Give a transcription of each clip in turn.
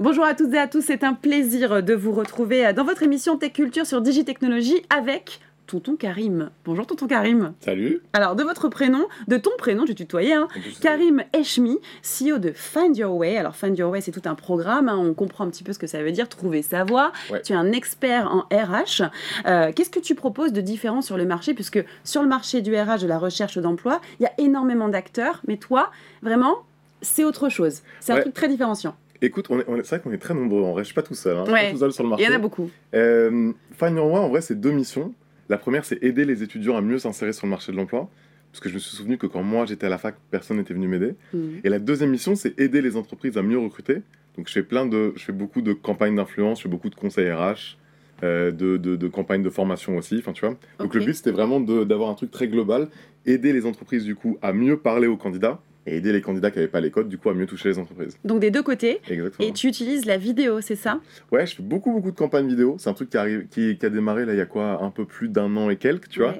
Bonjour à toutes et à tous, c'est un plaisir de vous retrouver dans votre émission Tech Culture sur Digitechnologie avec Tonton Karim. Bonjour Tonton Karim. Salut. Alors de votre prénom, de ton prénom, je tutoyais, hein, Karim Eshmi, CEO de Find Your Way. Alors Find Your Way, c'est tout un programme, hein, on comprend un petit peu ce que ça veut dire, trouver sa voie. Tu es un expert en RH. Euh, qu'est-ce que tu proposes de différent sur le marché? Puisque sur le marché du RH, de la recherche d'emploi, il y a énormément d'acteurs, mais toi, vraiment, c'est autre chose. C'est un truc très différenciant. Écoute, on c'est vrai qu'on est très nombreux, on reste pas tout seul, hein, pas tout seul sur le marché. Il y en a beaucoup. Euh, Find Your Way, en vrai, c'est deux missions. La première, c'est aider les étudiants à mieux s'insérer sur le marché de l'emploi. Parce que je me suis souvenu que quand moi j'étais à la fac, personne n'était venu m'aider. Mmh. Et la deuxième mission, c'est aider les entreprises à mieux recruter. Donc je fais plein de, je fais beaucoup de campagnes d'influence, je fais beaucoup de conseils RH, euh, de, de, campagnes de formation aussi. Enfin tu vois. Donc le but c'était vraiment d'avoir un truc très global, aider les entreprises du coup à mieux parler aux candidats et aider les candidats qui n'avaient pas les codes, du coup, à mieux toucher les entreprises. Donc des deux côtés. Exactement. Et tu utilises la vidéo, c'est ça? Ouais, je fais beaucoup, beaucoup de campagnes vidéo. C'est un truc qui, arrive, qui, a démarré là, il y a quoi, un peu plus d'un an et quelques, tu vois?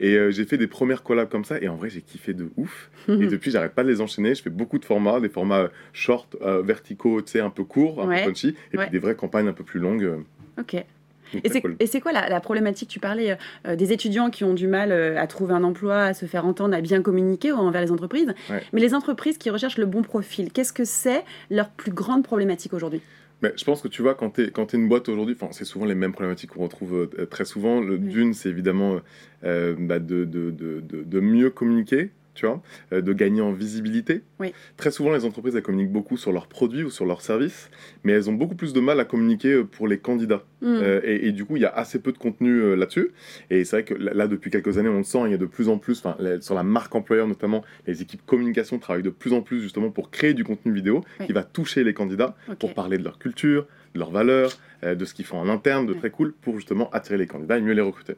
Et euh, j'ai fait des premières collabs comme ça, et en vrai, j'ai kiffé de ouf. et depuis, j'arrête pas de les enchaîner. Je fais beaucoup de formats, des formats short, euh, verticaux, tu sais, un peu courts, un peu punchy, et puis des vraies campagnes un peu plus longues. Ok. Et c'est quoi la, problématique? Tu parlais euh, euh, des étudiants qui ont du mal euh, à trouver un emploi, à se faire entendre, à bien communiquer envers les entreprises. Mais les entreprises qui recherchent le bon profil, qu'est-ce que c'est leur plus grande problématique aujourd'hui? Mais je pense que tu vois, quand tu es, es, une boîte aujourd'hui, c'est souvent les mêmes problématiques qu'on retrouve très souvent. D'une, c'est évidemment bah, de, de, de, de, mieux communiquer, tu vois, euh, de gagner en visibilité. Très souvent, les entreprises, elles communiquent beaucoup sur leurs produits ou sur leurs services, mais elles ont beaucoup plus de mal à communiquer euh, pour les candidats. Mm. Euh, et, du coup, il y a assez peu de contenu là-dessus. Et c'est vrai que là, depuis quelques années, on le sent, il y a de plus en plus, sur la marque employeur notamment, les équipes communication travaillent de plus en plus justement pour créer du contenu vidéo qui va toucher les candidats, pour parler de leur culture, de leurs valeurs, de ce qu'ils font en interne, de très cool, pour justement attirer les candidats et mieux les recruter.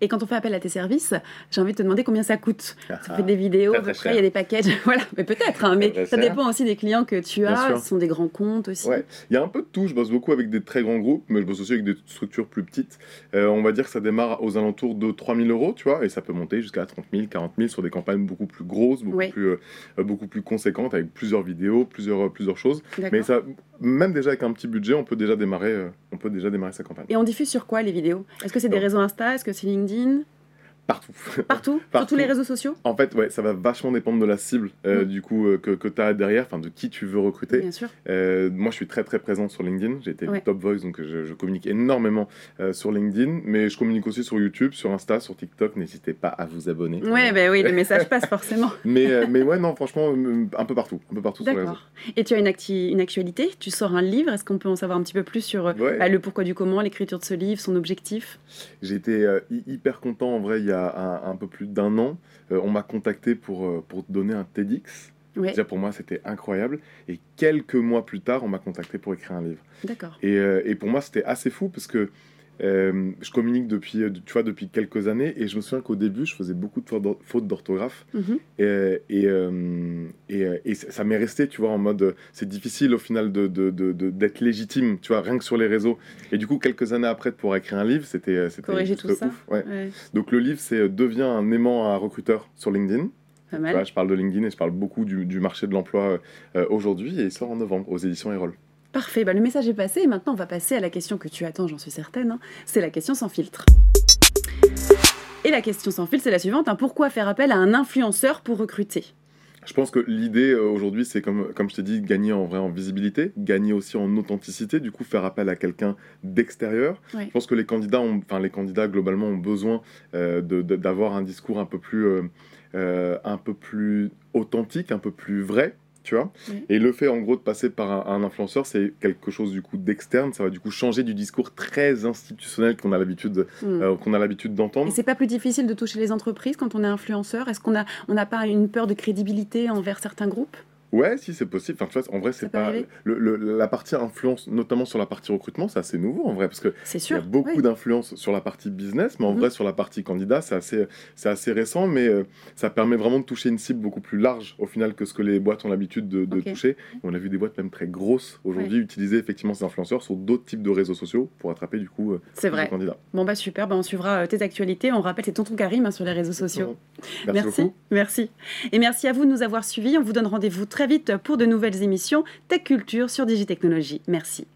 Et quand on fait appel à tes services, j'ai envie de te demander combien ça coûte. Ça fait des vidéos, à peu près, il y a des packages. voilà, mais peut-être, hein, mais ça dépend aussi des clients que tu as. Ce sont des grands comptes aussi. Ouais, il y a un peu de tout. Je bosse beaucoup avec des très grands groupes, mais je bosse aussi avec des structures plus petites. Euh, on va dire que ça démarre aux alentours de 3000 euros, tu vois, et ça peut monter jusqu'à 30 000, 40 000 sur des campagnes beaucoup plus grosses, beaucoup, plus, euh, beaucoup plus conséquentes, avec plusieurs vidéos, plusieurs, euh, plusieurs choses. Mais ça, même déjà avec un petit budget, on peut déjà démarrer, on peut déjà démarrer sa campagne. Et on diffuse sur quoi les vidéos? Est-ce que c'est des réseaux Insta? Est-ce que c'est LinkedIn? Partout. Partout, Sur tous les réseaux sociaux En fait, ouais, ça va vachement dépendre de la cible euh, mm. du coup euh, que, que tu as derrière, enfin de qui tu veux recruter. Bien sûr. Euh, moi, je suis très très présent sur LinkedIn. J'ai été top voice, donc je, communique énormément sur LinkedIn, mais je communique aussi sur YouTube, sur Insta, sur TikTok. N'hésitez pas à vous abonner. Ouais, bah oui, le message passe forcément. mais, mais ouais, non, franchement, un peu partout, un peu partout sur les réseaux. Et tu as une, une actualité? Tu sors un livre? Est-ce qu'on peut en savoir un petit peu plus sur bah, le pourquoi du comment, l'écriture de ce livre, son objectif? J'ai été hyper content en vrai il y a un, un peu plus plus d'un an, euh, on m'a contacté pour, euh, pour donner un TEDx. Déjà pour moi c'était incroyable. Et quelques mois plus tard, on m'a contacté pour écrire un livre. D'accord. Et, euh, et, pour moi c'était assez fou parce que euh, je communique depuis, euh, tu vois, depuis quelques années et je me souviens qu'au début, je faisais beaucoup de fautes d'orthographe. Mhm. Et, euh, et, et, ça m'est resté, tu vois, en mode, c'est difficile au final d'être de, de, légitime, tu vois, rien que sur les réseaux. Et du coup, quelques années après, pour écrire un livre, c'était Corriger tout ça. ouf. Ouais. Donc le livre, c'est Deviens un aimant à recruteur sur LinkedIn. je parle de LinkedIn et je parle beaucoup du, du marché de l'emploi aujourd'hui et il sort en novembre aux éditions Erol. Parfait, bah, le message est passé et maintenant on va passer à la question que tu attends, j'en suis certaine. Hein. C'est la question sans filtre. Et la question sans filtre, c'est la suivante. Hein. Pourquoi faire appel à un influenceur pour recruter? Je pense que l'idée euh, aujourd'hui, c'est comme, comme je t'ai dit, gagner en vrai en visibilité, gagner aussi en authenticité, du coup faire appel à quelqu'un d'extérieur. Je pense que les candidats, ont, enfin les candidats globalement ont besoin euh, d'avoir un discours un peu plus, euh, un peu plus authentique, un peu plus vrai tu vois. Et le fait en gros de passer par un, influenceur, c'est quelque chose du coup d'externe, ça va du coup changer du discours très institutionnel qu'on a l'habitude mm. euh, qu'on a l'habitude d'entendre. Et c'est pas plus difficile de toucher les entreprises quand on est influenceur? Est-ce qu'on a on n'a pas une peur de crédibilité envers certains groupes? Ouais, si c'est possible. Enfin, tu vois, en vrai, c'est pas le, la partie influence, notamment sur la partie recrutement, c'est assez nouveau en vrai, parce que il y a beaucoup d'influence sur la partie business, mais en mhm. vrai, sur la partie candidat, c'est assez, c'est assez récent, mais euh, ça permet vraiment de toucher une cible beaucoup plus large au final que ce que les boîtes ont l'habitude de, toucher. on a vu des boîtes même très grosses aujourd'hui utiliser effectivement ces influenceurs sur d'autres types de réseaux sociaux pour attraper du coup euh, c'est vrai. candidats. Bon bah super, bah, on suivra euh, tes actualités. On rappelle c'est Tonton Karim hein, sur les réseaux sociaux. Merci, merci, merci, et merci à vous de nous avoir suivis. On vous donne rendez-vous très très vite pour de nouvelles émissions Tech Culture sur Digitechnologie. Merci.